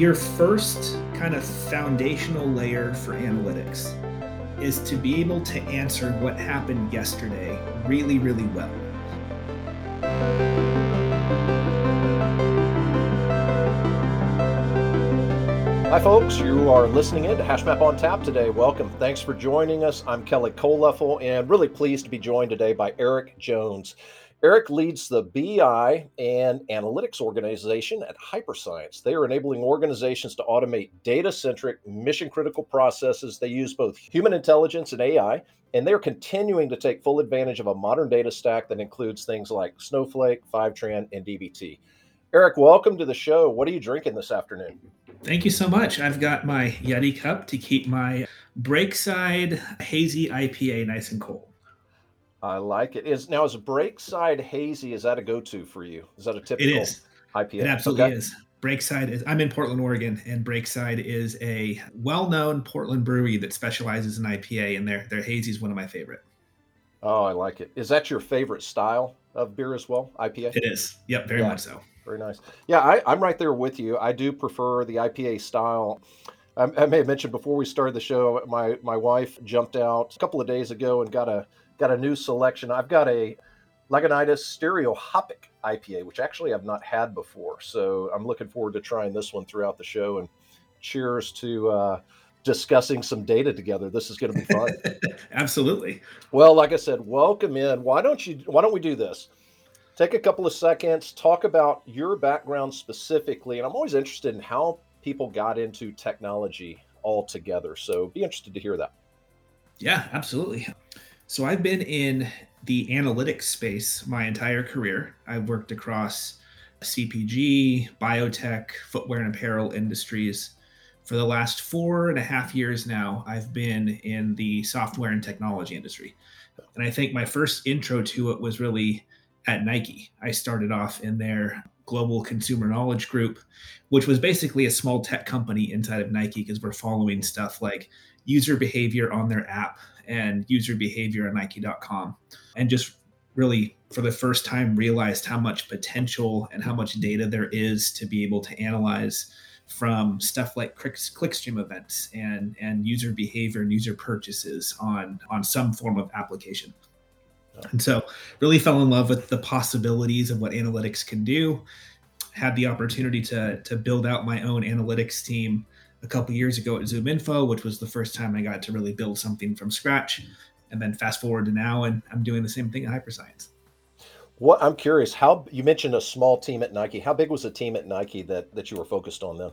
your first kind of foundational layer for analytics is to be able to answer what happened yesterday really, really well. Hi, folks. You are listening in to HashMap on Tap today. Welcome. Thanks for joining us. I'm Kelly Kohlleffel, and really pleased to be joined today by Eric Jones. Eric leads the BI and analytics organization at Hyperscience. They are enabling organizations to automate data centric, mission critical processes. They use both human intelligence and AI, and they're continuing to take full advantage of a modern data stack that includes things like Snowflake, Fivetran, and DBT. Eric, welcome to the show. What are you drinking this afternoon? Thank you so much. I've got my Yeti cup to keep my Breakside Hazy IPA nice and cold. I like it. Is now is Breakside hazy? Is that a go-to for you? Is that a typical it is. IPA? It absolutely okay. is. Breakside is. I'm in Portland, Oregon, and Breakside is a well-known Portland brewery that specializes in IPA, and their their hazy is one of my favorite. Oh, I like it. Is that your favorite style of beer as well? IPA. It is. Yep, very yeah. much so. Very nice. Yeah, I, I'm right there with you. I do prefer the IPA style. I, I may have mentioned before we started the show, my my wife jumped out a couple of days ago and got a got a new selection. I've got a Lagunitas Stereohopic IPA, which actually I've not had before. So I'm looking forward to trying this one throughout the show. And cheers to uh, discussing some data together. This is going to be fun. Absolutely. Well, like I said, welcome in. Why don't you? Why don't we do this? Take a couple of seconds, talk about your background specifically, and I'm always interested in how people got into technology altogether. So be interested to hear that. Yeah, absolutely. So I've been in the analytics space my entire career. I've worked across CPG, biotech, footwear and apparel industries. For the last four and a half years now, I've been in the software and technology industry. And I think my first intro to it was really at Nike. I started off in their global consumer knowledge group, which was basically a small tech company inside of Nike because we're following stuff like user behavior on their app and user behavior on Nike.com. And just really, for the first time, realized how much potential and how much data there is to be able to analyze from stuff like clickstream events and, and user behavior and user purchases on, on some form of application. And so, really fell in love with the possibilities of what analytics can do. Had the opportunity to, to build out my own analytics team a couple years ago at ZoomInfo, which was the first time I got to really build something from scratch. And then fast forward to now, and I'm doing the same thing at Hyperscience. What I'm curious, how you mentioned a small team at Nike. How big was the team at Nike that that you were focused on then?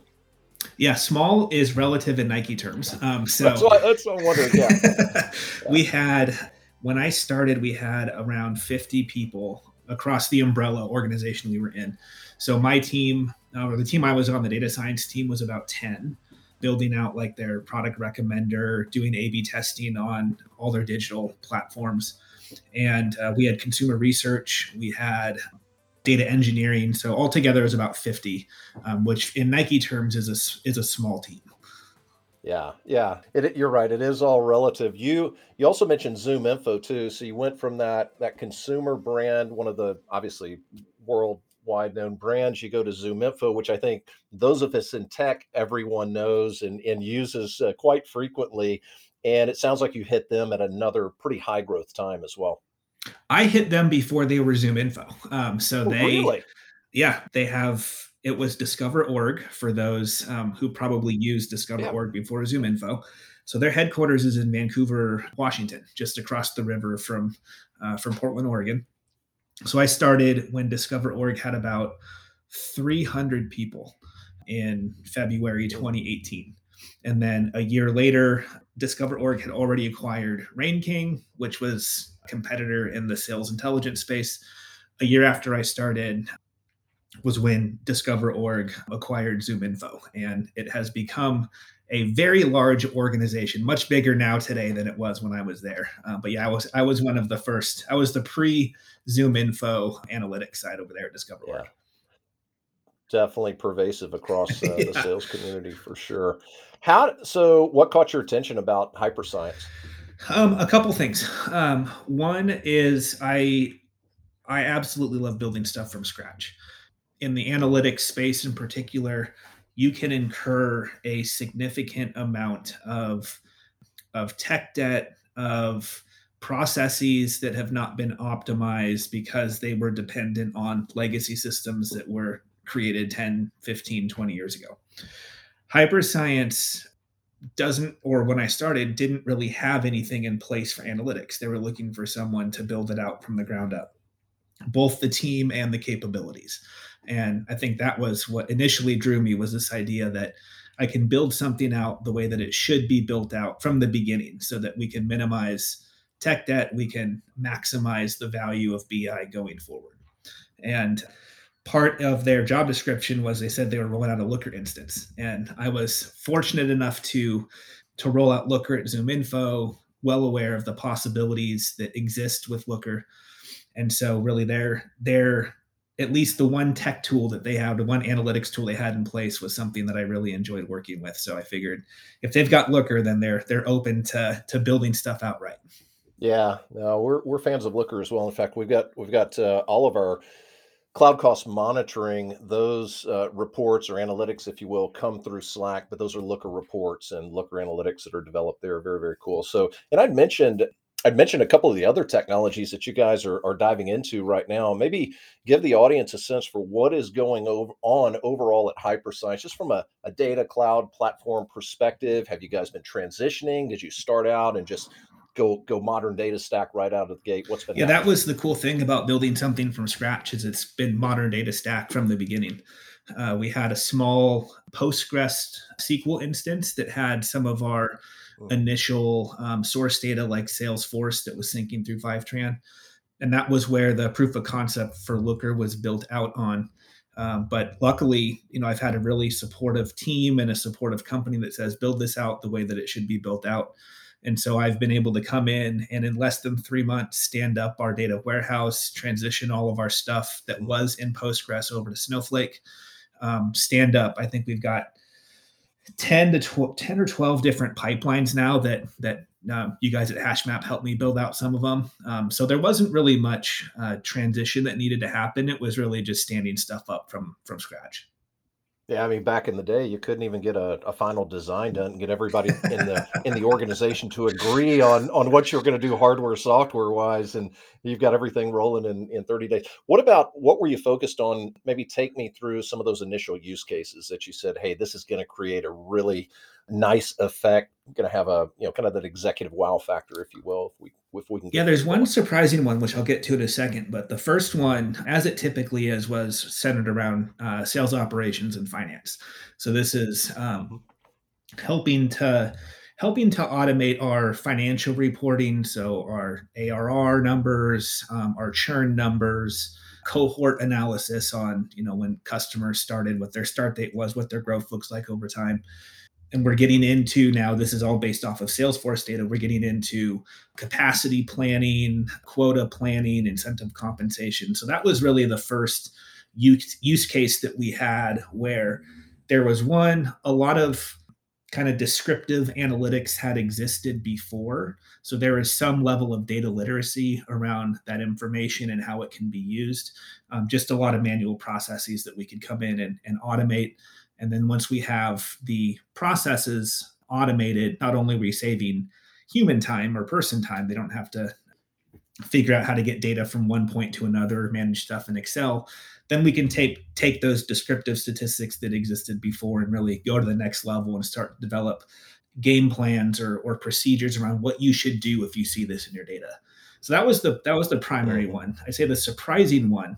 Yeah, small is relative in Nike terms. Um, so that's what, that's what I'm wondering. Yeah. yeah. we had when I started, we had around 50 people across the umbrella organization we were in. So my team, or the team I was on, the data science team, was about 10 building out like their product recommender, doing A B testing on all their digital platforms. And uh, we had consumer research, we had data engineering. So altogether, it was about 50, um, which in Nike terms is a, is a small team. Yeah, yeah, it, you're right. It is all relative. You you also mentioned ZoomInfo too. So you went from that that consumer brand, one of the obviously world wide known brands. You go to ZoomInfo, which I think those of us in tech, everyone knows and, and uses uh, quite frequently. And it sounds like you hit them at another pretty high growth time as well. I hit them before they were ZoomInfo. Um, so oh, they, really? yeah, they have. It was Discover.org for those um, who probably used Discover.org yeah. before ZoomInfo. So their headquarters is in Vancouver, Washington, just across the river from uh, from Portland, Oregon. So I started when Discover.org had about 300 people in February 2018. And then a year later, Discover.org had already acquired RainKing, which was a competitor in the sales intelligence space. A year after I started was when Discover.org acquired ZoomInfo, and it has become a very large organization, much bigger now today than it was when I was there. Uh, but yeah, I was I was one of the first. I was the pre ZoomInfo analytics side over there at Discover. Yeah. Definitely pervasive across uh, yeah. the sales community for sure. How so? What caught your attention about hyperscience? Um, a couple things. Um, one is I I absolutely love building stuff from scratch. In the analytics space in particular, you can incur a significant amount of of tech debt of processes that have not been optimized because they were dependent on legacy systems that were created 10 15 20 years ago. Hyperscience doesn't or when i started didn't really have anything in place for analytics. They were looking for someone to build it out from the ground up. Both the team and the capabilities and i think that was what initially drew me was this idea that i can build something out the way that it should be built out from the beginning so that we can minimize tech debt we can maximize the value of bi going forward. And part of their job description was they said they were rolling out a Looker instance, and I was fortunate enough to to roll out Looker at ZoomInfo, well aware of the possibilities that exist with Looker, and so really their their at least the one tech tool that they have, the one analytics tool they had in place was something that I really enjoyed working with. So I figured if they've got Looker, then they're they're open to to building stuff outright. Yeah, no, we're we're fans of Looker as well. In fact, we've got we've got uh, all of our cloud cost monitoring those uh, reports or analytics if you will come through slack but those are looker reports and looker analytics that are developed there very very cool so and i'd mentioned I'd mentioned a couple of the other technologies that you guys are, are diving into right now. Maybe give the audience a sense for what is going over, on overall at Hyperscience, just from a, a data cloud platform perspective. Have you guys been transitioning? Did you start out and just go go modern data stack right out of the gate what's been yeah happening? that was the cool thing about building something from scratch is it's been modern data stack from the beginning uh, we had a small postgres sql instance that had some of our. Initial um, source data like salesforce that was syncing through fivetran and that was where the proof of concept for looker was built out on um, but luckily you know i've had a really supportive team and a supportive company that says build this out the way that it should be built out and so I've been able to come in and in less than three months stand up our data warehouse, transition all of our stuff that was in Postgres over to Snowflake. Um, stand up. I think we've got 10 to 12, 10 or 12 different pipelines now that that uh, you guys at HashMap helped me build out some of them. Um, so there wasn't really much uh, transition that needed to happen. It was really just standing stuff up from from scratch. Yeah, I mean, back in the day, you couldn't even get a, a final design done and get everybody in the in the organization to agree on on what you're going to do hardware, software wise, and you've got everything rolling in in 30 days. What about what were you focused on? Maybe take me through some of those initial use cases that you said, "Hey, this is going to create a really nice effect going to have a you know kind of that executive wow factor if you will if we if we can yeah there's one surprising one which i'll get to in a second but the first one as it typically is was centered around uh, sales operations and finance. So this is um, mm-hmm. helping to helping to automate our financial reporting. So our arr numbers um, our churn numbers cohort analysis on you know when customers started what their start date was what their growth looks like over time and we're getting into now this is all based off of salesforce data we're getting into capacity planning quota planning incentive compensation. So that was really the first use, use case that we had where there was one a lot of kind of descriptive analytics had existed before. So there is some level of data literacy around that information and how it can be used. Um, just a lot of manual processes that we could come in and, and automate and then once we have the processes automated, not only are we saving human time or person time, they don't have to figure out how to get data from one point to another, manage stuff in Excel. Then we can take take those descriptive statistics that existed before and really go to the next level and start to develop game plans or, or procedures around what you should do if you see this in your data. So that was the that was the primary mm-hmm. one. I say the surprising one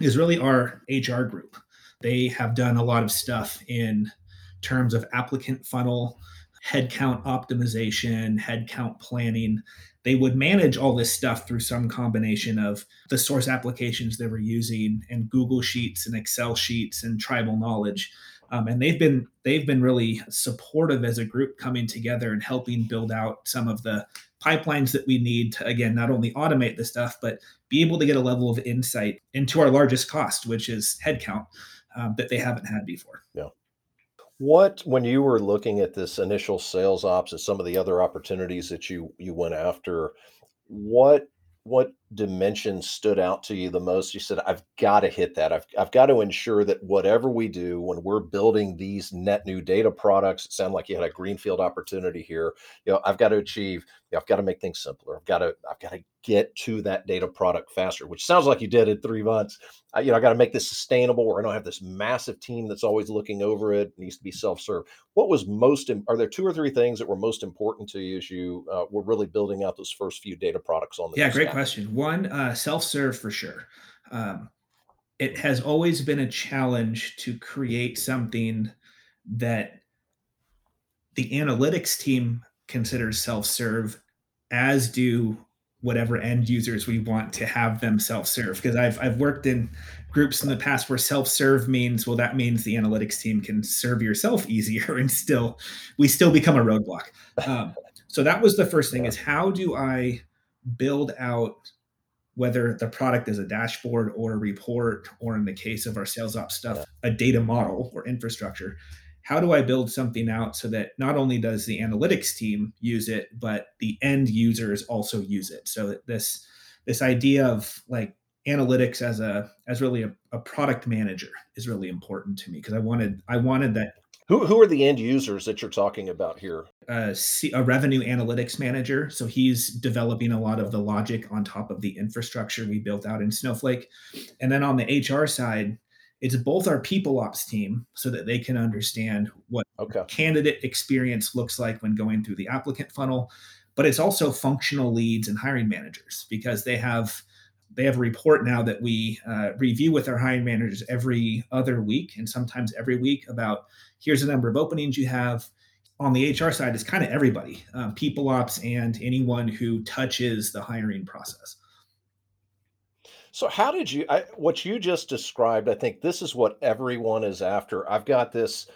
is really our HR group. They have done a lot of stuff in terms of applicant funnel, headcount optimization, headcount planning. They would manage all this stuff through some combination of the source applications they were using and Google Sheets and Excel sheets and tribal knowledge. Um, and they've been they've been really supportive as a group coming together and helping build out some of the pipelines that we need to again not only automate the stuff but be able to get a level of insight into our largest cost which is headcount um, that they haven't had before. Yeah. What when you were looking at this initial sales ops and some of the other opportunities that you you went after, what what dimension stood out to you the most? You said, I've got to hit that. I've, I've got to ensure that whatever we do when we're building these net new data products, it sounded like you had a greenfield opportunity here. You know, I've got to achieve, you know, I've got to make things simpler. I've got to, I've got to get to that data product faster, which sounds like you did in three months. I, you know, I got to make this sustainable where I don't have this massive team that's always looking over it. it needs to be self-serve. What was most, are there two or three things that were most important to you as you uh, were really building out those first few data products on the Yeah, great stack? question. One, uh, self-serve for sure. Um, it has always been a challenge to create something that the analytics team considers self-serve as do whatever end users we want to have them self-serve because I've I've worked in groups in the past where self-serve means well that means the analytics team can serve yourself easier and still we still become a roadblock. Um, so that was the first thing is how do I build out whether the product is a dashboard or a report or in the case of our sales ops stuff a data model or infrastructure how do I build something out so that not only does the analytics team use it, but the end users also use it? So this this idea of like analytics as a as really a, a product manager is really important to me because I wanted I wanted that. Who, who are the end users that you're talking about here? Uh, a revenue analytics manager. So he's developing a lot of the logic on top of the infrastructure we built out in Snowflake. And then on the HR side, it's both our people ops team so that they can understand what okay. candidate experience looks like when going through the applicant funnel but it's also functional leads and hiring managers because they have they have a report now that we uh, review with our hiring managers every other week and sometimes every week about here's the number of openings you have on the hr side it's kind of everybody um, people ops and anyone who touches the hiring process so how did you I, what you just described, I think this is what everyone is after. I've got this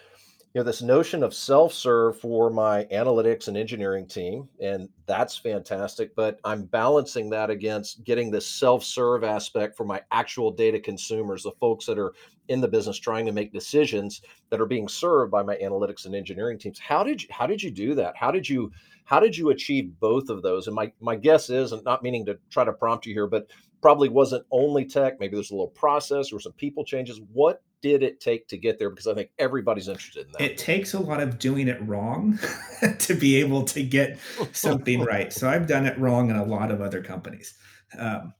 you know this notion of self-serve for my analytics and engineering team and that's fantastic but i'm balancing that against getting this self-serve aspect for my actual data consumers the folks that are in the business trying to make decisions that are being served by my analytics and engineering teams. How did you how did you do that? How did you how did you achieve both of those? And my my guess is and not meaning to try to prompt you here but probably wasn't only tech. Maybe there's a little process or some people changes. What did it take to get there? Because I think everybody's interested in that. It takes a lot of doing it wrong to be able to get something right. So I've done it wrong in a lot of other companies. Um,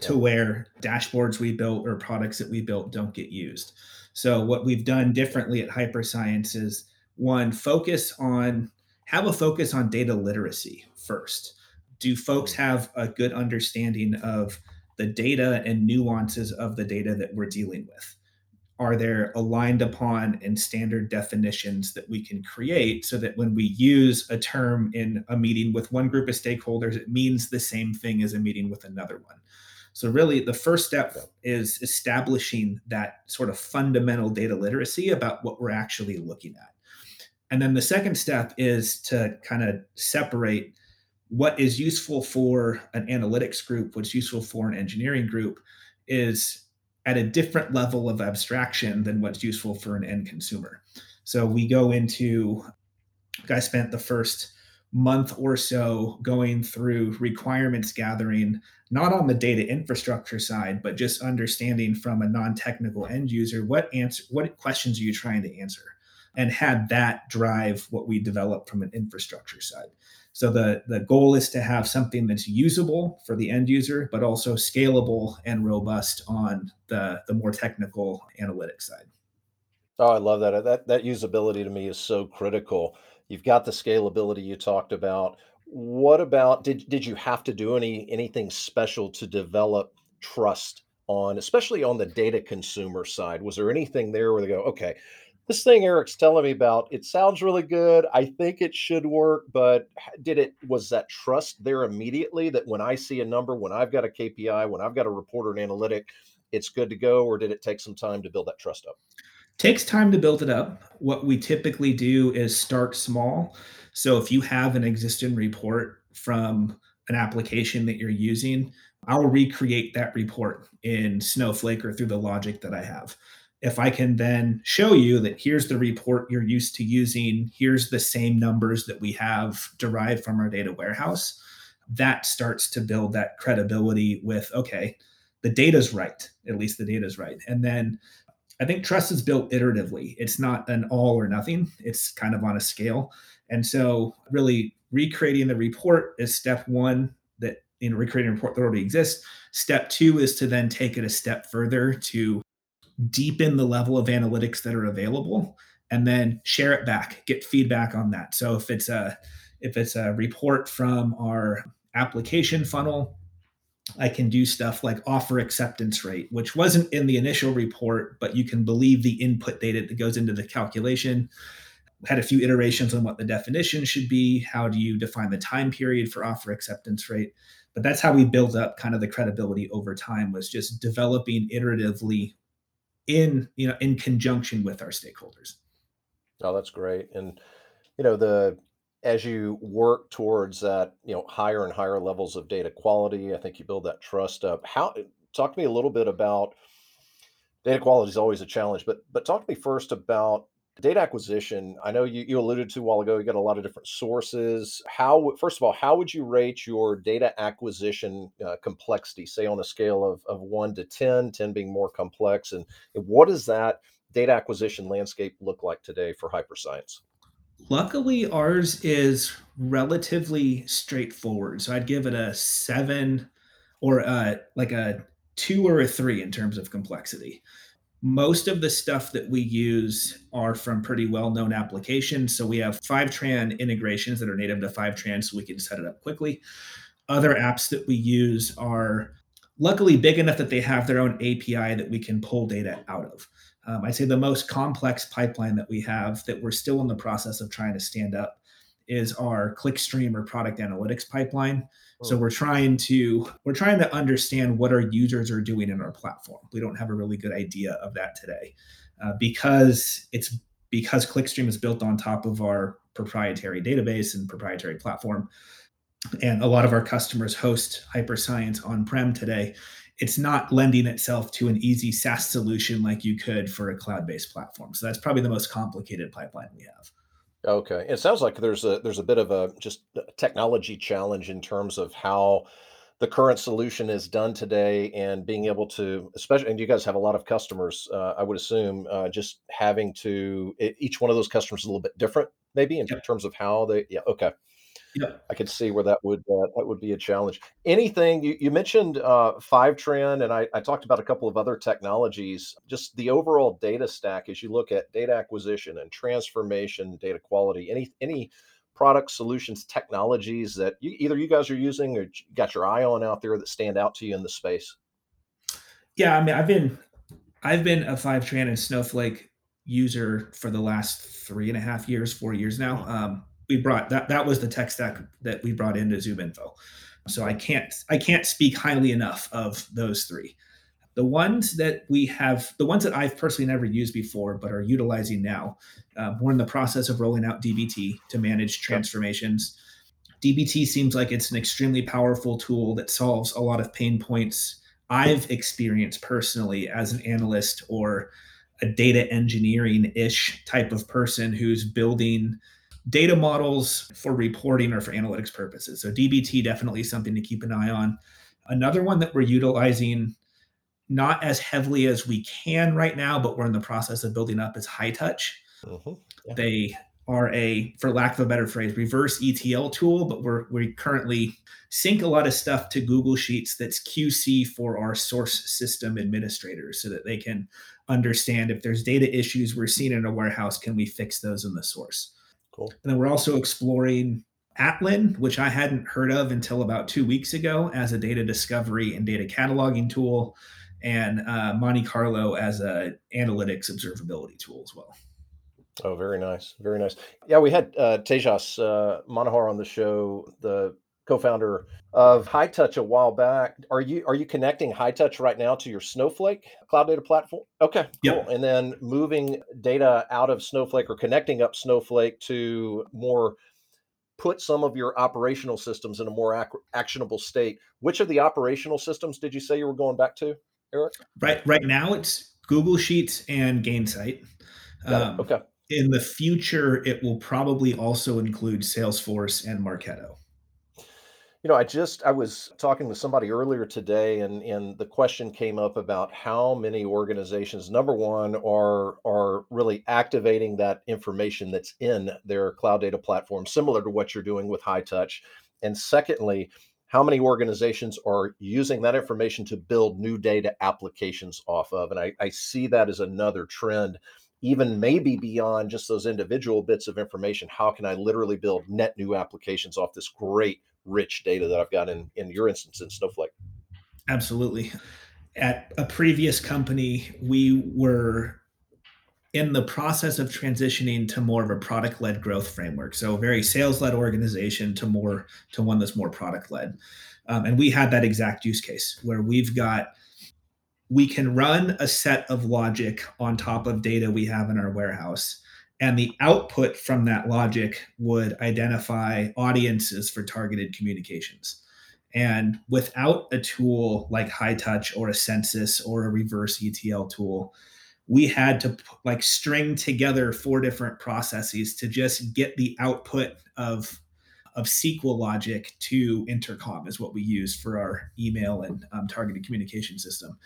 to where dashboards we built or products that we built don't get used. So what we've done differently at Hyperscience is one focus on have a focus on data literacy first do folks have a good understanding of the data and nuances of the data that we're dealing with? Are there aligned upon and standard definitions that we can create so that when we use a term in a meeting with one group of stakeholders, it means the same thing as a meeting with another one? So, really, the first step is establishing that sort of fundamental data literacy about what we're actually looking at. And then the second step is to kind of separate what is useful for an analytics group, what's useful for an engineering group, is at a different level of abstraction than what's useful for an end consumer. So we go into, I spent the first month or so going through requirements gathering, not on the data infrastructure side, but just understanding from a non-technical end user what answer, what questions are you trying to answer, and had that drive what we developed from an infrastructure side. So the, the goal is to have something that's usable for the end user, but also scalable and robust on the, the more technical analytics side. Oh, I love that. That that usability to me is so critical. You've got the scalability you talked about. What about did did you have to do any anything special to develop trust on, especially on the data consumer side? Was there anything there where they go, okay, this thing Eric's telling me about, it sounds really good. I think it should work, but did it, was that trust there immediately that when I see a number, when I've got a KPI, when I've got a report or an analytic, it's good to go? Or did it take some time to build that trust up? Takes time to build it up. What we typically do is start small. So if you have an existing report from an application that you're using, I'll recreate that report in Snowflake or through the logic that I have if I can then show you that here's the report you're used to using, here's the same numbers that we have derived from our data warehouse, that starts to build that credibility with okay the data's right at least the data's right. And then i think trust is built iteratively. It's not an all or nothing. It's kind of on a scale. And so really recreating the report is step one that in recreating a report that already exists. Step two is to then take it a step further to deepen the level of analytics that are available and then share it back get feedback on that. So if it's a if it's a report from our application funnel i can do stuff like offer acceptance rate which wasn't in the initial report but you can believe the input data that goes into the calculation. Had a few iterations on what the definition should be. How do you define the time period for offer acceptance rate? But that's how we built up kind of the credibility over time was just developing iteratively in you know in conjunction with our stakeholders oh that's great and you know the as you work towards that, you know, higher and higher levels of data quality, I think you build that trust up. How talk to me a little bit about data quality is always a challenge, but but talk to me first about data acquisition. I know you, you alluded to a while ago, you got a lot of different sources. How first of all, how would you rate your data acquisition uh, complexity, say on a scale of, of one to 10, 10 being more complex? And what does that data acquisition landscape look like today for hyperscience? Luckily, ours is relatively straightforward. So I'd give it a seven or uh, like a two or a three in terms of complexity. Most of the stuff that we use are from pretty well known applications. So we have Fivetran integrations that are native to Fivetran, so we can set it up quickly. Other apps that we use are luckily big enough that they have their own API that we can pull data out of. Um, I'd say the most complex pipeline that we have that we're still in the process of trying to stand up is our clickstream or product analytics pipeline. Oh. So we're trying to we're trying to understand what our users are doing in our platform. We don't have a really good idea of that today uh, because it's because clickstream is built on top of our proprietary database and proprietary platform and a lot of our customers host hyperscience on-prem today it's not lending itself to an easy SaaS solution like you could for a cloud-based platform. So that's probably the most complicated pipeline we have. Okay, it sounds like there's a there's a bit of a just a technology challenge in terms of how the current solution is done today, and being able to, especially, and you guys have a lot of customers. Uh, I would assume uh, just having to each one of those customers is a little bit different, maybe in yep. terms of how they. Yeah. Okay. Yeah, I could see where that would uh, that would be a challenge. Anything you, you mentioned uh, Fivetran, and I, I talked about a couple of other technologies. Just the overall data stack as you look at data acquisition and transformation, data quality. Any any product solutions technologies that you, either you guys are using or got your eye on out there that stand out to you in the space? Yeah, I mean, I've been I've been a Fivetran and Snowflake user for the last three and a half years, four years now. Um, we brought that that was the tech stack that we brought into ZoomInfo. So I can't I can't speak highly enough of those three. The ones that we have, the ones that I've personally never used before but are utilizing now, um, we're in the process of rolling out DBT to manage transformations. DBT seems like it's an extremely powerful tool that solves a lot of pain points I've experienced personally as an analyst or a data engineering ish type of person who's building data models for reporting or for analytics purposes. So DBT definitely something to keep an eye on. Another one that we're utilizing not as heavily as we can right now, but we're in the process of building up is Hightouch. Mm-hmm. Yeah. They are a, for lack of a better phrase, reverse ETL tool, but we're we currently sync a lot of stuff to Google Sheets that's QC for our source system administrators so that they can understand if there's data issues we're seeing in a warehouse, can we fix those in the source? Cool. And then we're also exploring Atlan, which I hadn't heard of until about two weeks ago, as a data discovery and data cataloging tool, and uh, Monte Carlo as a analytics observability tool as well. Oh, very nice, very nice. Yeah, we had uh, Tejas uh, Manohar on the show, the co-founder of Hightouch a while back. Are you are you connecting Hightouch right now to your Snowflake cloud data platform? Okay, cool. Yep. And then moving data out of Snowflake or connecting up Snowflake to more put some of your operational systems in a more ac- actionable state. Which of the operational systems did you say you were going back to, Eric? Right right now it's Google Sheets and Gainsight. Um, okay. In the future, it will probably also include Salesforce and Marketo. You know, I just I was talking with somebody earlier today and and the question came up about how many organizations number 1 are are really activating that information that's in their cloud data platform similar to what you're doing with Hightouch. And secondly, how many organizations are using that information to build new data applications off of. And I, I see that as another trend even maybe beyond just those individual bits of information how can i literally build net new applications off this great rich data that I've got in in your instance in Snowflake. Absolutely. At a previous company, we were in the process of transitioning to more of a product led growth framework. So, a very sales led organization to more to one that's more product led. Um, and we had that exact use case where we've got we can run a set of logic on top of data we have in our warehouse and the output from that logic would identify audiences for targeted communications. And without a tool like Hightouch or a Census or a reverse ETL tool, we had to like string together four different processes to just get the output of of SQL logic to intercom is what we use for our email and um, targeted communication system.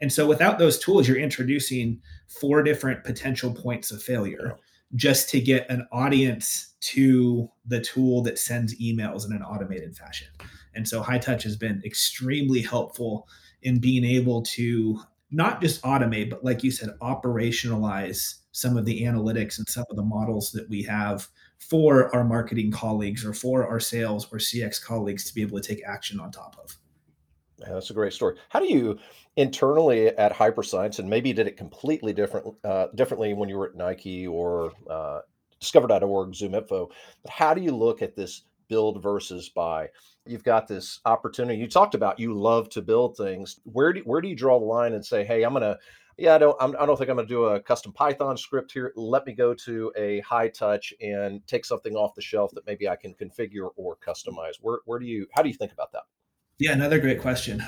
And so without those tools, you're introducing four different potential points of failure just to get an audience to the tool that sends emails in an automated fashion. And so Hightouch has been extremely helpful in being able to not just automate, but like you said, operationalize some of the analytics and some of the models that we have for our marketing colleagues or for our sales or CX colleagues to be able to take action on top of. Yeah, that's a great story. How do you internally at Hyperscience, and maybe did it completely different, uh, differently when you were at Nike or uh, Discover.org, ZoomInfo, but how do you look at this build versus buy? You've got this opportunity. You talked about you love to build things. Where do where do you draw the line and say, hey, I'm gonna yeah, I don't. I'm, I do not think I'm going to do a custom Python script here. Let me go to a Hightouch and take something off the shelf that maybe I can configure or customize. Where, where do you? How do you think about that? Yeah, another great question.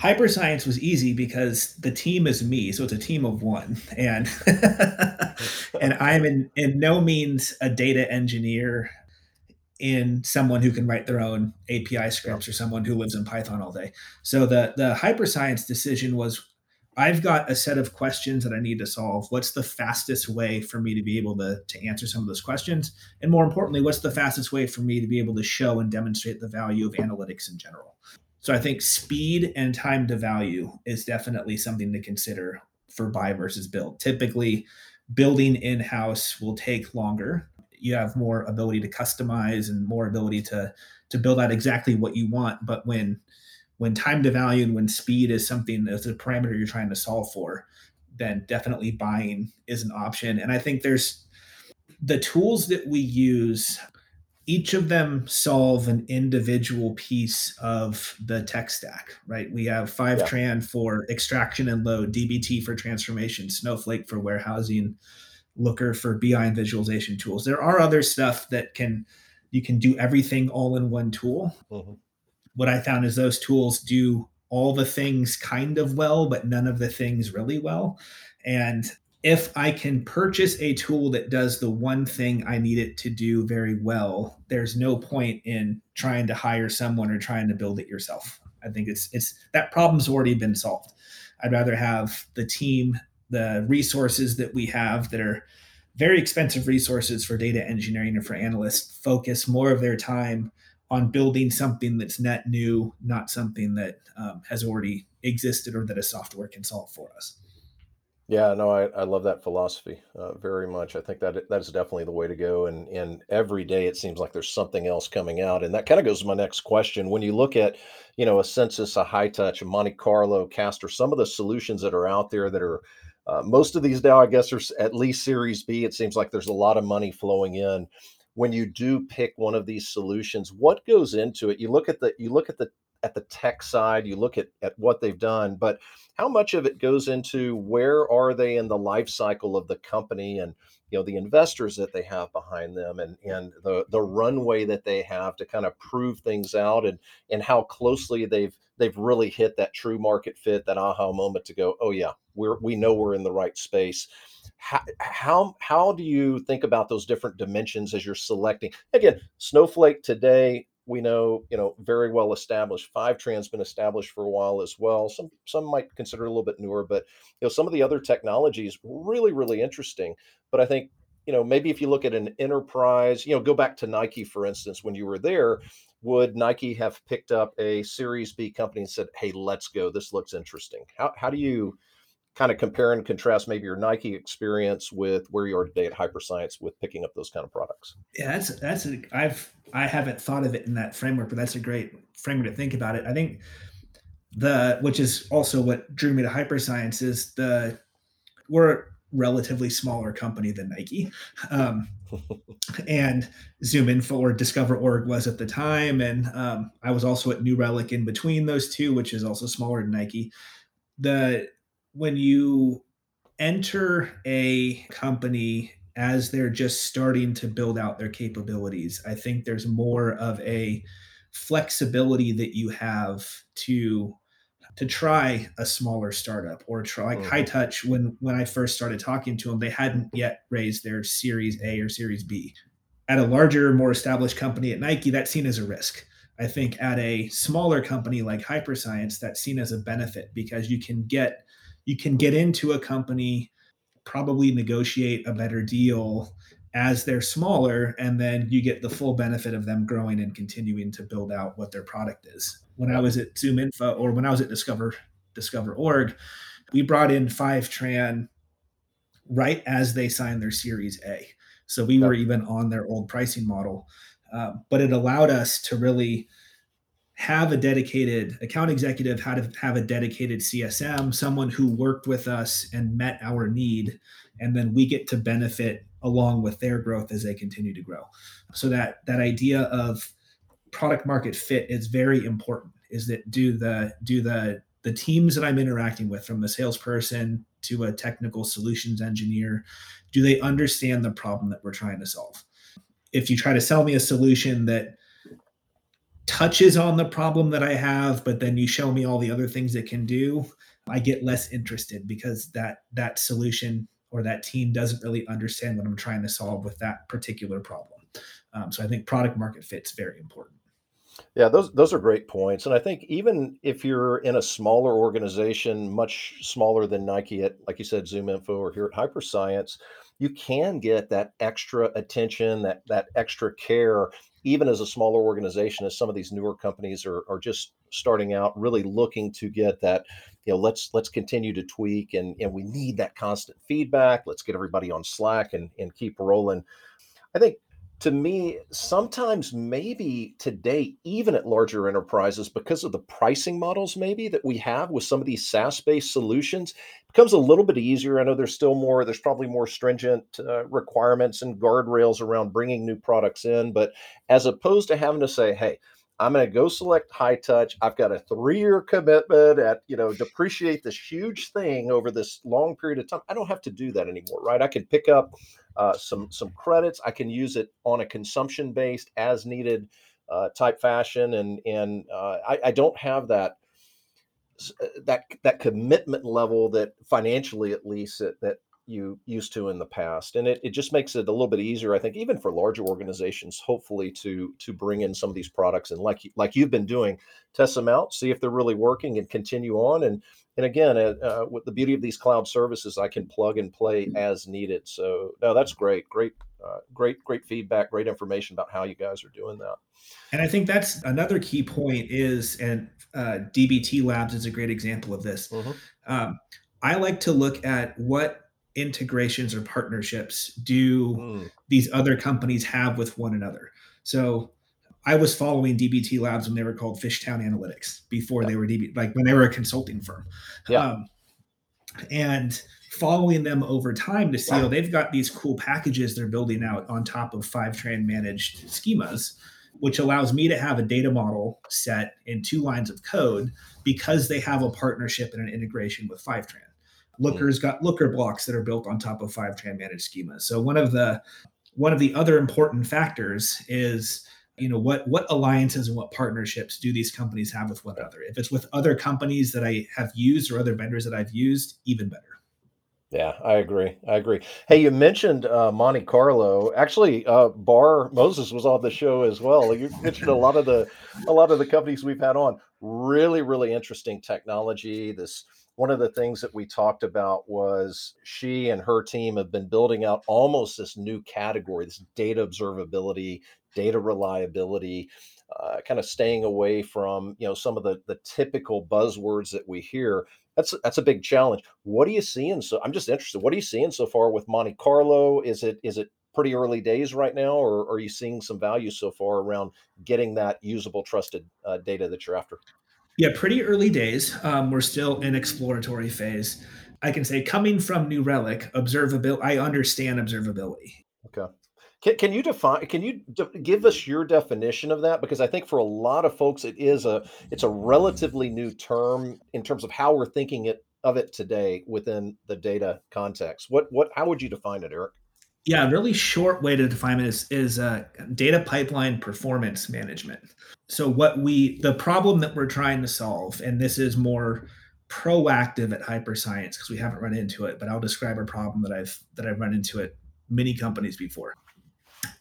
Hyperscience was easy because the team is me, so it's a team of one, and and I'm in in no means a data engineer in someone who can write their own API scripts or someone who lives in Python all day. So the the hyperscience decision was I've got a set of questions that I need to solve. What's the fastest way for me to be able to, to answer some of those questions? And more importantly, what's the fastest way for me to be able to show and demonstrate the value of analytics in general? So I think speed and time to value is definitely something to consider for buy versus build. Typically, building in house will take longer. You have more ability to customize and more ability to to build out exactly what you want. But when when time to value and when speed is something that's a parameter you're trying to solve for, then definitely buying is an option. And I think there's the tools that we use each of them solve an individual piece of the tech stack, right? We have Fivetran yeah. for extraction and load, DBT for transformation, Snowflake for warehousing, Looker for BI and visualization tools. There are other stuff that can you can do everything all in one tool. Mm-hmm. What I found is those tools do all the things kind of well, but none of the things really well. And if I can purchase a tool that does the one thing I need it to do very well, there's no point in trying to hire someone or trying to build it yourself. I think it's it's that problem's already been solved. I'd rather have the team, the resources that we have that are very expensive resources for data engineering and for analysts focus more of their time on building something that's net new, not something that um, has already existed or that a software can solve for us. Yeah, no, I, I love that philosophy uh, very much. I think that that is definitely the way to go. And and every day it seems like there's something else coming out. And that kind of goes to my next question. When you look at, you know, a census, a Hightouch, a Monte Carlo, Castor, some of the solutions that are out there that are uh, most of these now, I guess, are at least Series B. It seems like there's a lot of money flowing in. When you do pick one of these solutions, what goes into it? You look at the you look at the at the tech side, you look at at what they've done, but how much of it goes into where are they in the life cycle of the company and you know the investors that they have behind them and and the the runway that they have to kind of prove things out and and how closely they've they've really hit that true market fit that aha moment to go oh yeah we're we know we're in the right space. How, how how do you think about those different dimensions as you're selecting? Again snowflake today we know, you know, very well established. Fivetran's been established for a while as well. Some some might consider it a little bit newer, but you know, some of the other technologies really, really interesting. But I think, you know, maybe if you look at an enterprise, you know, go back to Nike, for instance, when you were there, would Nike have picked up a Series B company and said, "Hey, let's go. This looks interesting." How how do you kind of compare and contrast maybe your Nike experience with where you are today at Hyperscience with picking up those kind of products? Yeah, that's that's a, I've I haven't thought of it in that framework, but that's a great framework to think about it. I think the which is also what drew me to Hyperscience is the we're a relatively smaller company than Nike. Um, and ZoomInfo or Discover Org was at the time. And um, I was also at New Relic in between those two, which is also smaller than Nike. The when you enter a company as they're just starting to build out their capabilities, I think there's more of a flexibility that you have to to try a smaller startup or try like mm-hmm. Hightouch when when i first started talking to them they hadn't yet raised their series a or series b at a larger more established company at nike that's seen as a risk i think at a smaller company like hyperscience that's seen as a benefit because you can get you can get into a company probably negotiate a better deal as they're smaller and then you get the full benefit of them growing and continuing to build out what their product is. When I was at ZoomInfo or when I was at Discover Discover Org, we brought in Fivetran right as they signed their Series A. So we were even on their old pricing model, uh, but it allowed us to really have a dedicated account executive, how to have a dedicated CSM, someone who worked with us and met our need, and then we get to benefit along with their growth as they continue to grow. So that that idea of product market fit is very important is that do the do the the teams that i'm interacting with from the salesperson to a technical solutions engineer do they understand the problem that we're trying to solve if you try to sell me a solution that touches on the problem that i have but then you show me all the other things it can do i get less interested because that that solution or that team doesn't really understand what i'm trying to solve with that particular problem um, so i think product market fit is very important yeah, those those are great points. And I think even if you're in a smaller organization, much smaller than Nike at, like you said, ZoomInfo or here at Hyperscience, you can get that extra attention, that that extra care, even as a smaller organization, as some of these newer companies are are just starting out, really looking to get that, you know, let's let's continue to tweak and and we need that constant feedback. Let's get everybody on Slack and and keep rolling. I think to me, sometimes maybe today, even at larger enterprises, because of the pricing models maybe that we have with some of these SaaS-based solutions, becomes a little bit easier. I know there's still more, there's probably more stringent uh, requirements and guardrails around bringing new products in, but as opposed to having to say, hey, I'm going to go select Hightouch. I've got a three year commitment at, you know, depreciate this huge thing over this long period of time. I don't have to do that anymore, right? I can pick up uh, some some credits. I can use it on a consumption based as needed uh, type fashion, and and uh, I, I, don't have that uh, that that commitment level that financially at least that, that you used to in the past and it, it just makes it a little bit easier i think even for larger organizations hopefully to to bring in some of these products and like like you've been doing test them out see if they're really working and continue on and and again uh, uh, with the beauty of these cloud services i can plug and play as needed so no that's great great uh, great great feedback great information about how you guys are doing that. And i think that's another key point is and uh, dbt labs is a great example of this. Mm-hmm. um, i like to look at what integrations or partnerships do mm. these other companies have with one another? So I was following DBT Labs when they were called Fishtown Analytics before yeah. they were DB, like when they were a consulting firm. Yeah. Um, and following them over time to see, wow. oh, they've got these cool packages they're building out on top of Fivetran managed schemas, which allows me to have a data model set in two lines of code because they have a partnership and an integration with Fivetran. Looker's got Looker blocks that are built on top of Fivetran managed schemas. So one of the one of the other important factors is you know what what alliances and what partnerships do these companies have with one another if it's with other companies that i have used or other vendors that i've used even better Yeah, I agree. I agree. Hey, you mentioned uh, Monte Carlo. Actually, uh, Barr Moses was on the show as well. You mentioned a lot of the a lot of the companies we've had on. Really, really interesting technology. This one of the things that we talked about was she and her team have been building out almost this new category, this data observability, data reliability, uh, kind of staying away from you know some of the the typical buzzwords that we hear. That's that's a big challenge. What are you seeing? So I'm just interested. What are you seeing so far with Monte Carlo? Is it is it pretty early days right now, or are you seeing some value so far around getting that usable, trusted uh, data that you're after? Yeah, pretty early days. Um, we're still in exploratory phase. I can say coming from New Relic, observability, I understand observability. Okay. Can, can you define? Can you de- give us your definition of that? Because I think for a lot of folks, it is a it's a relatively new term in terms of how we're thinking it of it today within the data context. What what how would you define it, Eric? Yeah, a really short way to define it is is uh, data pipeline performance management. So what we the problem that we're trying to solve, and this is more proactive at hyperscience because we haven't run into it, but I'll describe a problem that I've that I've run into at many companies before.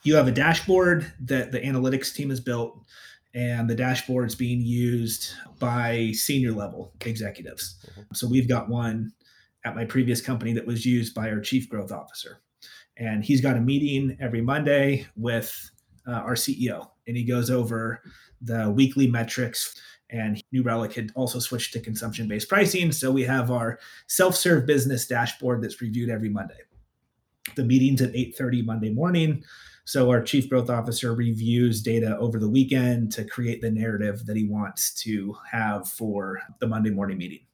You have a dashboard that the analytics team has built, and the dashboard is being used by senior level executives. Mm-hmm. So we've got one at my previous company that was used by our chief growth officer and he's got a meeting every Monday with uh, our CEO, and he goes over the weekly metrics. And New Relic had also switched to consumption based pricing. So we have our self serve business dashboard that's reviewed every Monday. The meeting's at 8:30 Monday morning. So our chief growth officer reviews data over the weekend to create the narrative that he wants to have for the Monday morning meeting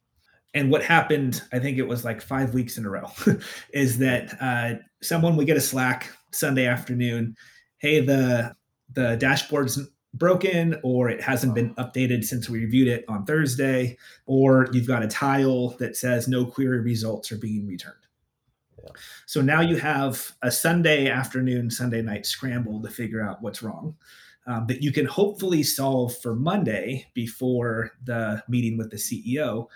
and what happened i think it was like five weeks in a row is that uh, someone would get a slack sunday afternoon. Hey the the dashboard's broken or it hasn't been updated since we reviewed it on thursday or you've got a tile that says no query results are being returned. Yeah. so now you have a sunday afternoon sunday night scramble to figure out what's wrong um, that you can hopefully solve for monday before the meeting with the ceo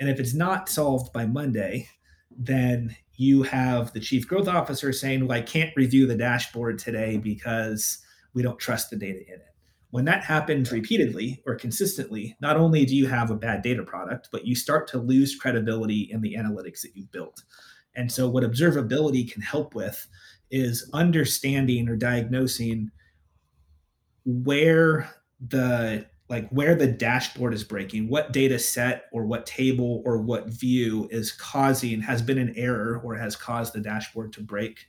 and if it's not solved by Monday, then you have the chief growth officer saying, Well, I can't review the dashboard today because we don't trust the data in it. When that happens repeatedly or consistently, not only do you have a bad data product, but you start to lose credibility in the analytics that you've built. And so, what observability can help with is understanding or diagnosing where the like where the dashboard is breaking, what data set or what table or what view is causing, has been an error or has caused the dashboard to break.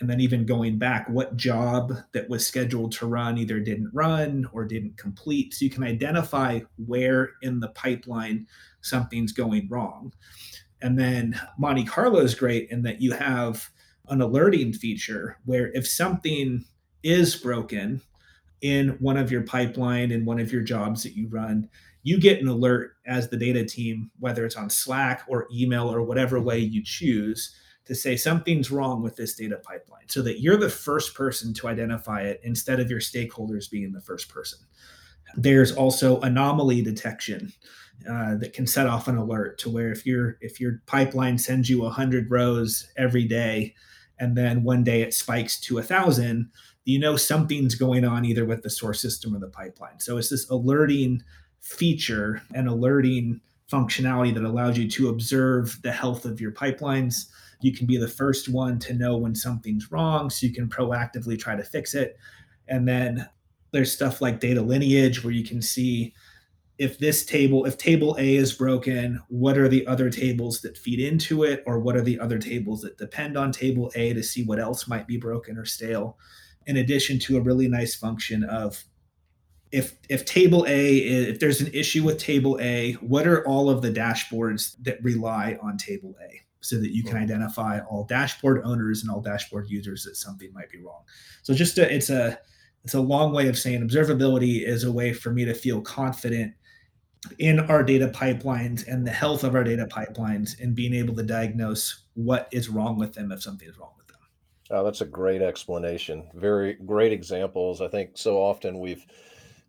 And then even going back, what job that was scheduled to run either didn't run or didn't complete. So you can identify where in the pipeline something's going wrong. And then Monte Carlo is great in that you have an alerting feature where if something is broken, in one of your pipeline and one of your jobs that you run you get an alert as the data team whether it's on slack or email or whatever way you choose to say something's wrong with this data pipeline so that you're the first person to identify it instead of your stakeholders being the first person. There's also anomaly detection uh, that can set off an alert to where if your if your pipeline sends you 100 rows every day and then one day it spikes to a thousand you know something's going on either with the source system or the pipeline. So it's this alerting feature and alerting functionality that allows you to observe the health of your pipelines. You can be the first one to know when something's wrong so you can proactively try to fix it. And then there's stuff like data lineage where you can see if this table if table a is broken what are the other tables that feed into it or what are the other tables that depend on table a to see what else might be broken or stale in addition to a really nice function of if if table A if there's an issue with table A, what are all of the dashboards that rely on table A so that you can identify all dashboard owners and all dashboard users that something might be wrong. So just a, it's a it's a long way of saying observability is a way for me to feel confident in our data pipelines and the health of our data pipelines and being able to diagnose what is wrong with them if something is wrong with them. Oh, that's a great explanation. Very great examples. I think so often we've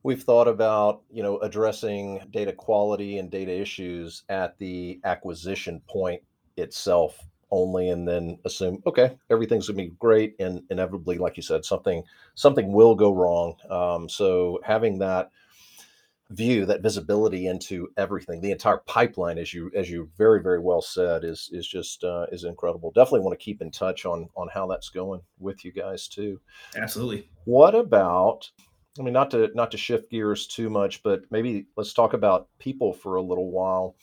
we've thought about, you know, addressing data quality and data issues at the acquisition point itself only and then assume okay everything's going to be great and inevitably like you said something something will go wrong um, so having that view that visibility into everything. The entire pipeline as you as you very very well said is is just uh, is incredible. Definitely want to keep in touch on on how that's going with you guys too. Absolutely. What about i mean not to not to shift gears too much but maybe let's talk about people for a little while.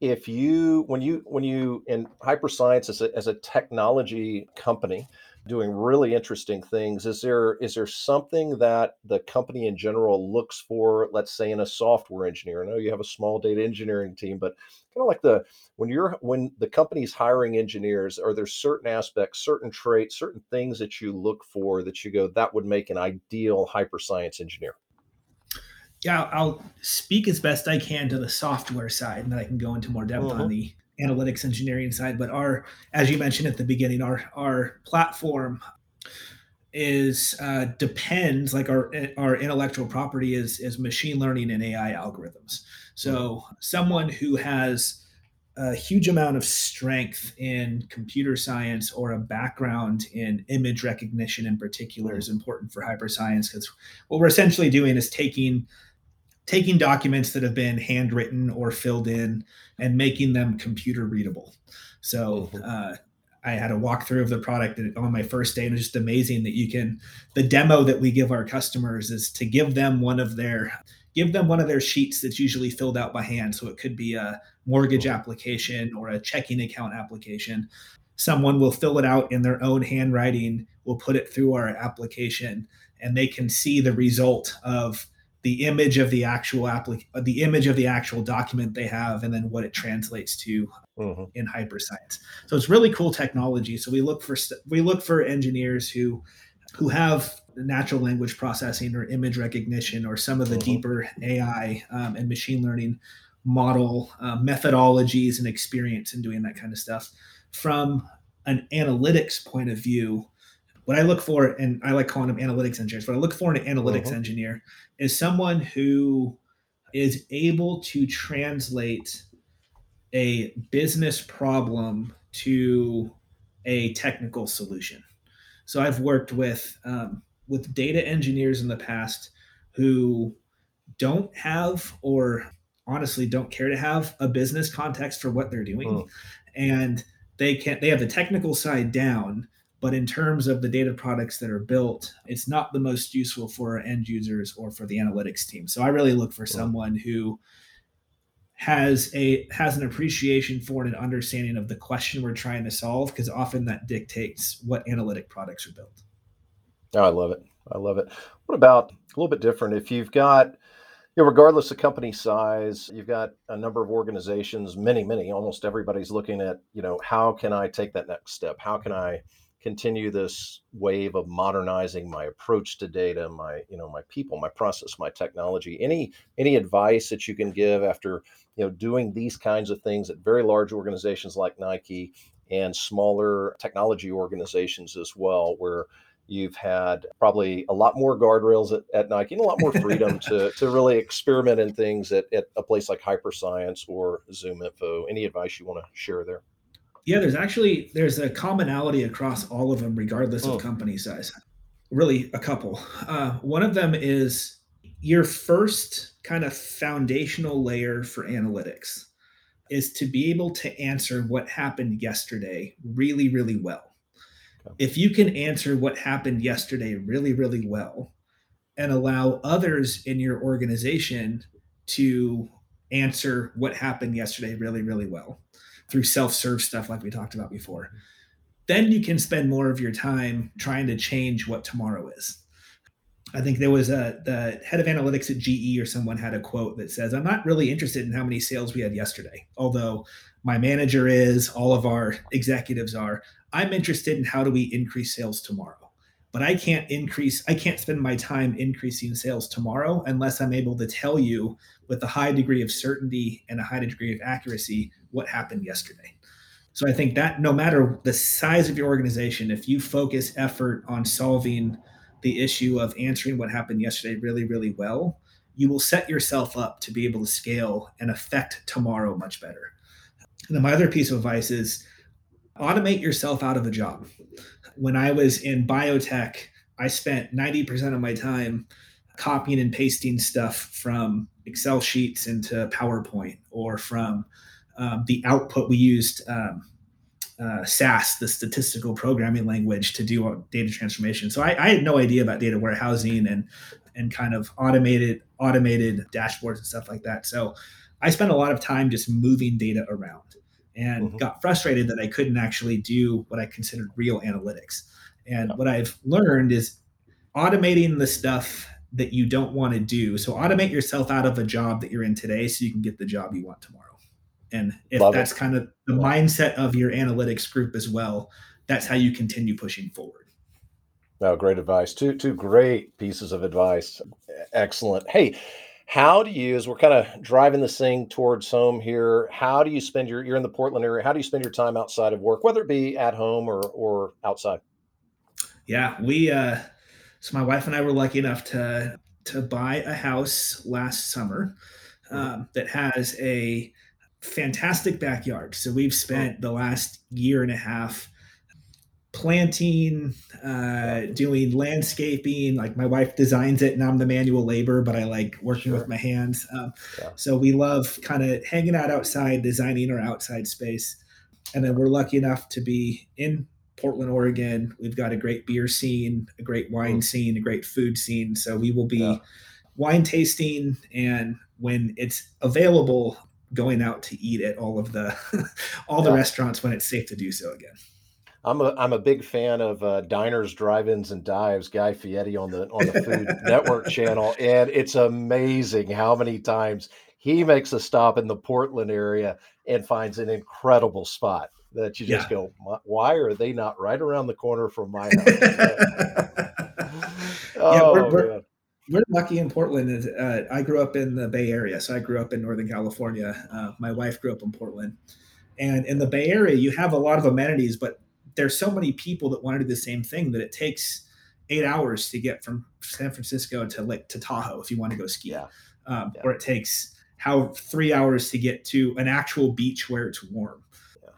If you when you when you in hyperscience as a, as a technology company doing really interesting things. Is there is there something that the company in general looks for let's say in a software engineer? I know you have a small data engineering team but kind of like the when you're when the company's hiring engineers are there certain aspects certain traits certain things that you look for that you go that would make an ideal hyperscience engineer yeah i'll speak as best i can to the software side and then i can go into more depth on mm-hmm. the analytics engineering side but our as you mentioned at the beginning our our platform is uh, depends like our our intellectual property is is machine learning and ai algorithms. So someone who has a huge amount of strength in computer science or a background in image recognition in particular is important for hyperscience because what we're essentially doing is taking taking documents that have been handwritten or filled in and making them computer readable. So mm-hmm. uh, I had a walkthrough of the product on my first day, and it's just amazing that you can. The demo that we give our customers is to give them one of their give them one of their sheets that's usually filled out by hand. So it could be a mortgage application or a checking account application. Someone will fill it out in their own handwriting. We'll put it through our application, and they can see the result of the image of the actual applic- the image of the actual document they have and then what it translates to mm-hmm. in hyperscience so it's really cool technology so we look for we look for engineers who who have natural language processing or image recognition or some of the mm-hmm. deeper ai um, and machine learning model uh, methodologies and experience in doing that kind of stuff from an analytics point of view what I look for, and I like calling them analytics engineers, what I look for in an analytics uh-huh. engineer is someone who is able to translate a business problem to a technical solution. So I've worked with um, with data engineers in the past who don't have or honestly don't care to have a business context for what they're doing, oh. and they can't they have the technical side down, but in terms of the data products that are built, it's not the most useful for end users or for the analytics team. So I really look for someone who has a has an appreciation for and an understanding of the question we're trying to solve because often that dictates what analytic products are built. Oh, I love it. I love it. What about a little bit different? If you've got you know, regardless of company size, you've got a number of organizations, many, many, almost everybody's looking at, you know, how can I take that next step? How can I continue this wave of modernizing my approach to data my you know my people my process my technology any any advice that you can give after you know doing these kinds of things at very large organizations like nike and smaller technology organizations as well where you've had probably a lot more guardrails at, at Nike and a lot more freedom to, to really experiment in things at, at a place like Hyperscience or ZoomInfo. Any advice you want to share there? Yeah, there's actually there's a commonality across all of them, regardless oh. of company size. Really, a couple. Uh, one of them is your first kind of foundational layer for analytics is to be able to answer what happened yesterday really, really well. If you can answer what happened yesterday really, really well, and allow others in your organization to answer what happened yesterday really, really well, through self-serve stuff like we talked about before. Then you can spend more of your time trying to change what tomorrow is. I think there was a the head of analytics at ge or someone had a quote that says i'm not really interested in how many sales we had yesterday although my manager is all of our executives are. I'm interested in how do we increase sales tomorrow but I can't increase, I can't spend my time increasing sales tomorrow unless I'm able to tell you with a high degree of certainty and a high degree of accuracy what happened yesterday. So I think that no matter the size of your organization, if you focus effort on solving the issue of answering what happened yesterday really, really well, you will set yourself up to be able to scale and affect tomorrow much better. And then my other piece of advice is automate yourself out of a job. When I was in biotech, I spent 90% of my time copying and pasting stuff from Excel sheets into PowerPoint or from um, the output we used um, uh, SAS, the statistical programming language, to do data transformation. So I, I, had no idea about data warehousing and and kind of automated automated dashboards and stuff like that. So I spent a lot of time just moving data around and mm-hmm. got frustrated that I couldn't actually do what I considered real analytics. And what I've learned is automating the stuff that you don't want to do. So automate yourself out of a job that you're in today so you can get the job you want tomorrow. And if Love that's it. kind of the mindset of your analytics group as well, that's how you continue pushing forward. Oh, great advice. Two two great pieces of advice. Excellent. Hey, how do you, as we're kind of driving this thing towards home here, how do you spend your you're in the Portland area, how do you spend your time outside of work, whether it be at home or or outside? Yeah, we uh so my wife and I were lucky enough to to buy a house last summer mm-hmm. um, that has a fantastic backyard. So we've spent the last year and a half planting, uh, doing landscaping. Like my wife designs it, and I'm the manual labor, but I like working sure. with my hands. Um, yeah. So we love kind of hanging out outside, designing our outside space. And then we're lucky enough to be in Portland, Oregon. We've got a great beer scene, a great wine mm. scene, a great food scene. So we will be yeah. wine tasting and when it's available, going out to eat at all of the all the restaurants when it's safe to do so again. I'm a I'm a big fan of uh, diners, drive-ins, and dives. Guy Fieri on the on the Food Network channel, and it's amazing how many times he makes a stop in the Portland area and finds an incredible spot that you just yeah. go, why are they not right around the corner from my house? oh, yeah, we're, we're, we're lucky in Portland. Uh, I grew up in the Bay Area, so I grew up in Northern California. Uh, my wife grew up in Portland, and in the Bay Area, you have a lot of amenities, but there's so many people that want to do the same thing that it takes eight hours to get from San Francisco to like to Tahoe if you want to go ski, yeah. Um, yeah. or it takes how three hours to get to an actual beach where it's warm. Yeah.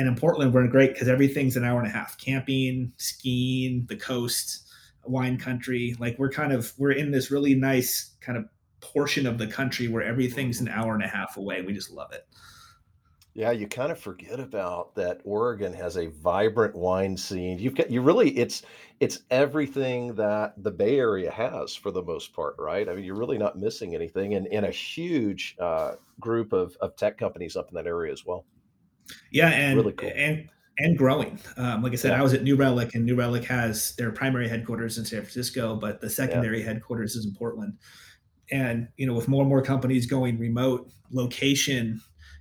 And in Portland, we're great because everything's an hour and a half: camping, skiing, the coast wine country. Like we're kind of we're in this really nice kind of portion of the country where everything's an hour and a half away. We just love it. Yeah, you kind of forget about that Oregon has a vibrant wine scene. You've got you really it's it's everything that the Bay Area has for the most part, right? I mean, you're really not missing anything, and, and a huge uh, group of, of tech companies up in that area as well. Yeah, and really cool. and and growing. Um, like I said, yeah. I was at New Relic, and New Relic has their primary headquarters in San Francisco, but the secondary yeah. headquarters is in Portland. And you know, with more and more companies going remote, location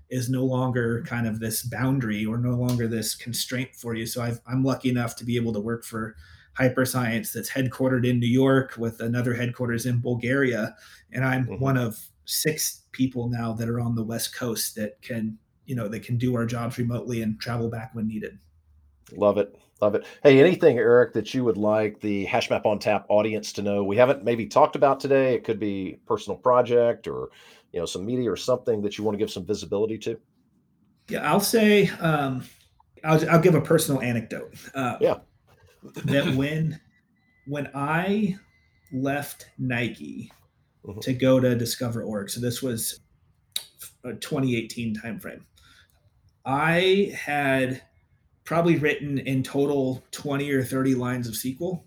is no longer kind of this boundary or no longer this constraint for you. So i am lucky enough to be able to work for Hyperscience that's headquartered in New York with another headquarters in Bulgaria, and I'm mm-hmm. one of six people now that are on the West Coast that can you know that can do our jobs remotely and travel back when needed. Love it. Love it. Hey, anything, Eric, that you would like the HashMap on Tap audience to know? We haven't maybe talked about today. It could be personal project or you know some media or something that you want to give some visibility to. Yeah, I'll say um, I'll, I'll give a personal anecdote. Uh, yeah, that when when I left Nike mm-hmm. to go to DiscoverOrg, so this was a 2018 timeframe. I had probably written in total 20 or 30 lines of SQL.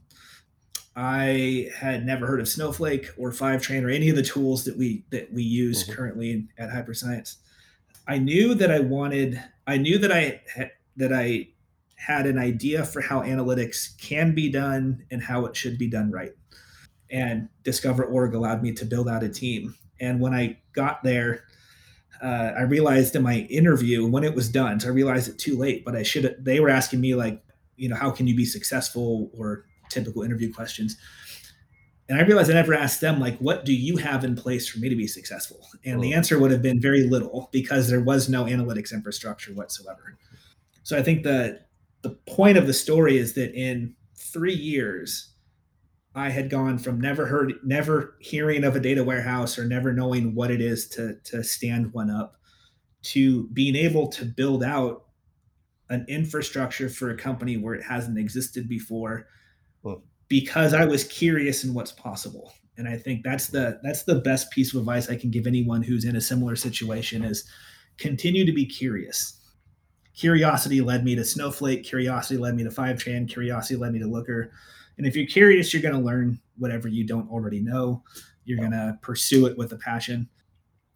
I had never heard of Snowflake or Fivetran or any of the tools that we that we use mm-hmm. currently at Hyperscience. I knew that I wanted. I knew that I had, that I had an idea for how analytics can be done and how it should be done right. And DiscoverOrg allowed me to build out a team. And when I got there, uh, I realized in my interview when it was done, so I realized it too late, but I should they were asking me like, you know, how can you be successful or typical interview questions. And I realized I never asked them like, what do you have in place for me to be successful? And the answer would have been very little because there was no analytics infrastructure whatsoever. So I think that the point of the story is that in three years, I had gone from never heard, never hearing of a data warehouse or never knowing what it is to, to stand one up to being able to build out an infrastructure for a company where it hasn't existed before. Because I was curious in what's possible. And I think that's the that's the best piece of advice I can give anyone who's in a similar situation is continue to be curious. Curiosity led me to Snowflake, curiosity led me to Fivetran, curiosity led me to Looker. And if you're curious, you're going to learn whatever you don't already know. You're going to pursue it with a passion.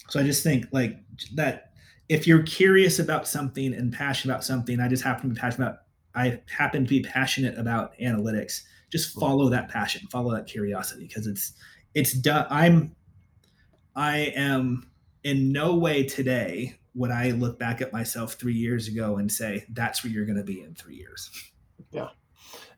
So I just think like that if you're curious about something and passionate about something, I just happen to be passionate about I happen to be passionate about analytics. Just follow that passion, follow that curiosity because it's it's done. I'm I am in no way today would I look back at myself three years ago and say that's where you're going to be in three years. Yeah,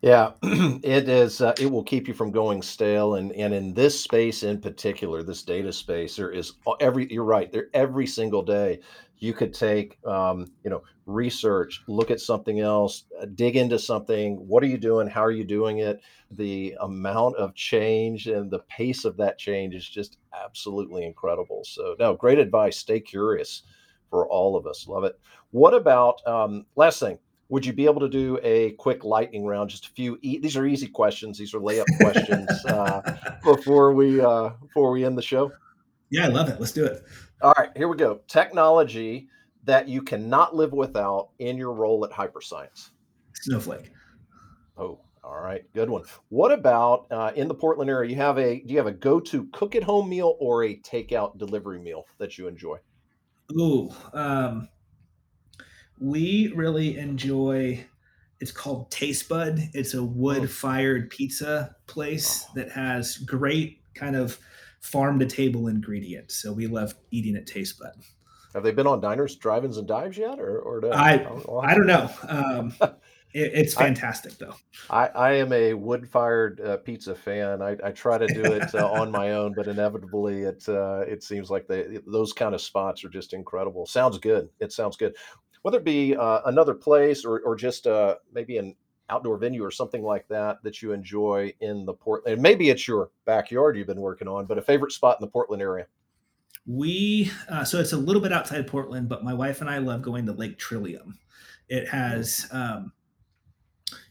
yeah, it is. Uh, it will keep you from going stale, and and in this space in particular, this data space, there is every. You're right. There every single day, you could take, um, you know, research, look at something else, uh, dig into something. What are you doing? How are you doing it? The amount of change and the pace of that change is just absolutely incredible. So, no, great advice. Stay curious for all of us. Love it. What about um, last thing? would you be able to do a quick lightning round? Just a few. E- these are easy questions. These are layup questions uh, before we uh, before we end the show. Yeah, I love it. Let's do it. All right, here we go. Technology that you cannot live without in your role at Hyperscience. Snowflake. Oh, all right, good one. What about uh, in the Portland area? You have a do you have a go to cook at home meal or a takeout delivery meal that you enjoy? Ooh, um, we really enjoy it's called Taste Bud. It's a wood fired pizza place oh. that has great kind of farm to table ingredients. So we love eating at Taste Bud. Have they been on diners, drive-ins, and dives yet, or or no? I I don't know. Um, it, it's fantastic I, though. I, I am a wood-fired uh, pizza fan. I, I try to do it uh, on my own, but inevitably it uh, it seems like they those kind of spots are just incredible. Sounds good. It sounds good whether it be uh, another place or, or just uh, maybe an outdoor venue or something like that that you enjoy in the Portland. And maybe it's your backyard you've been working on, but a favorite spot in the Portland area. We uh, so it's a little bit outside Portland, but my wife and I love going to Lake Trillium. It mm. has um,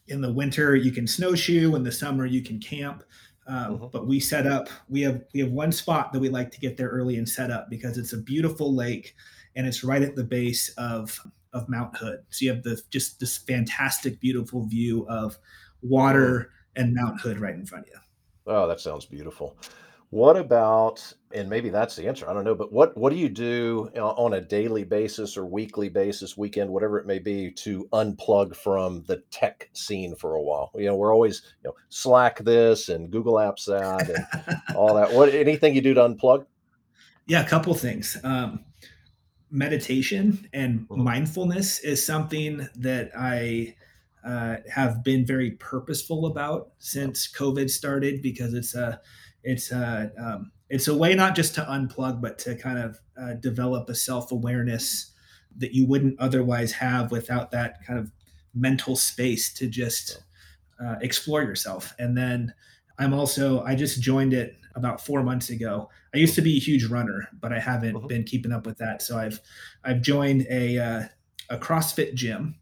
in the winter you can snowshoe, in the summer you can camp. Um, uh-huh. But we set up. We have we have one spot that we like to get there early and set up because it's a beautiful lake, and it's right at the base of of Mount Hood. So you have the just this fantastic, beautiful view of water and Mount Hood right in front of you. Oh, that sounds beautiful. What about, and maybe that's the answer. I don't know, but what what do you do on a daily basis or weekly basis, weekend, whatever it may be, to unplug from the tech scene for a while? You know, we're always you know Slack this and Google Apps that and all that. What anything you do to unplug? Yeah, a couple things. Um, meditation and mm-hmm. mindfulness is something that I uh, have been very purposeful about since COVID started because it's a it's a um, it's a way not just to unplug but to kind of uh, develop a self awareness that you wouldn't otherwise have without that kind of mental space to just uh, explore yourself. And then I'm also I just joined it about four months ago. I used to be a huge runner, but I haven't uh-huh. been keeping up with that. So I've I've joined a uh, a CrossFit gym,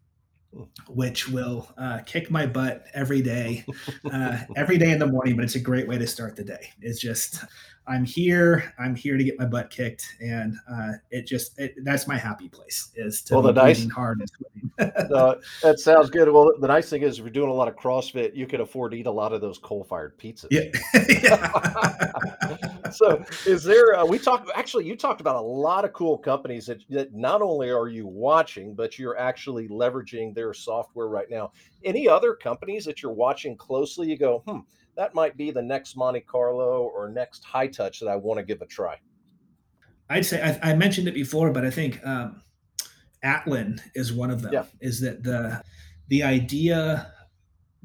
which will uh, kick my butt every day, uh, every day in the morning. But it's a great way to start the day. It's just I'm here. I'm here to get my butt kicked, and uh, it just it, that's my happy place is to well, be the nice, hard uh, that sounds good. Well, the nice thing is, if you're doing a lot of CrossFit, you can afford to eat a lot of those coal-fired pizzas. Yeah. so, is there? Uh, we talked actually. You talked about a lot of cool companies that that not only are you watching, but you're actually leveraging their software right now. Any other companies that you're watching closely? You go, hmm that might be the next Monte Carlo or next Hightouch that I want to give a try. I'd say I, I mentioned it before, but I think um, Atlan is one of them. Yeah. Is that the the idea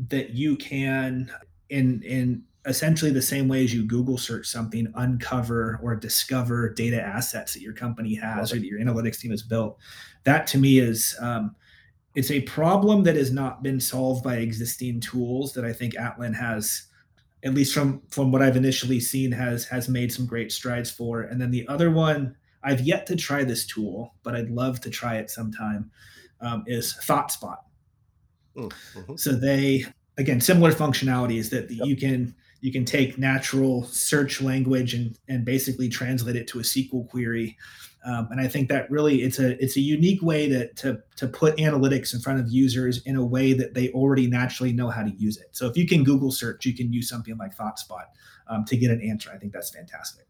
that you can in in essentially the same way as you Google search something, uncover or discover data assets that your company has or that your analytics team has built. That to me is um, it's a problem that has not been solved by existing tools that I think Atlan has at least from from what I've initially seen, has has made some great strides for. And then the other one, I've yet to try this tool, but I'd love to try it sometime. um, is ThoughtSpot. Mm, mm-hmm. So they again similar functionality is that yep. you can you can take natural search language and and basically translate it to a SQL query. Um, and I think that really it's a it's a unique way to, to to put analytics in front of users in a way that they already naturally know how to use it. So if you can Google search, you can use something like ThoughtSpot um, to get an answer. I think that's fantastic.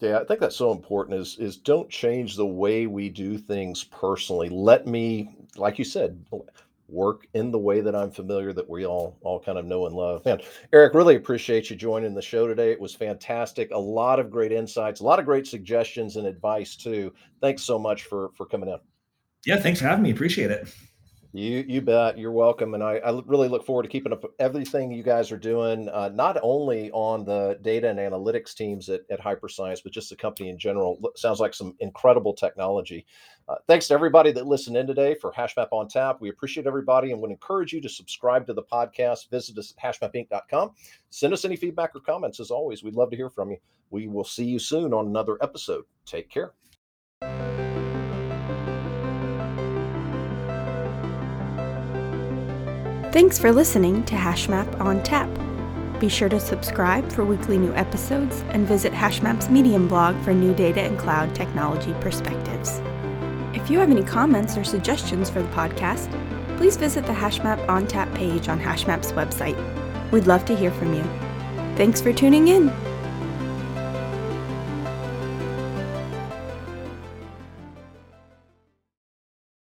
Yeah, I think that's so important is is don't change the way we do things personally. Let me, like you said, work in the way that I'm familiar that we all all kind of know and love. Man, Eric, really appreciate you joining the show today. It was fantastic. A lot of great insights, a lot of great suggestions and advice too. Thanks so much for for coming in. Yeah, thanks for having me. Appreciate it. You you bet. You're welcome, and I, I really look forward to keeping up everything you guys are doing, uh, not only on the data and analytics teams at, at Hyperscience, but just the company in general. Sounds like some incredible technology. Uh, thanks to everybody that listened in today for HashMap on Tap. We appreciate everybody and would encourage you to subscribe to the podcast. Visit us at hashmapinc.com. Send us any feedback or comments. As always, we'd love to hear from you. We will see you soon on another episode. Take care. Thanks for listening to HashMap on Tap. Be sure to subscribe for weekly new episodes and visit HashMap's Medium blog for new data and cloud technology perspectives. If you have any comments or suggestions for the podcast, please visit the HashMap on Tap page on HashMap's website. We'd love to hear from you. Thanks for tuning in.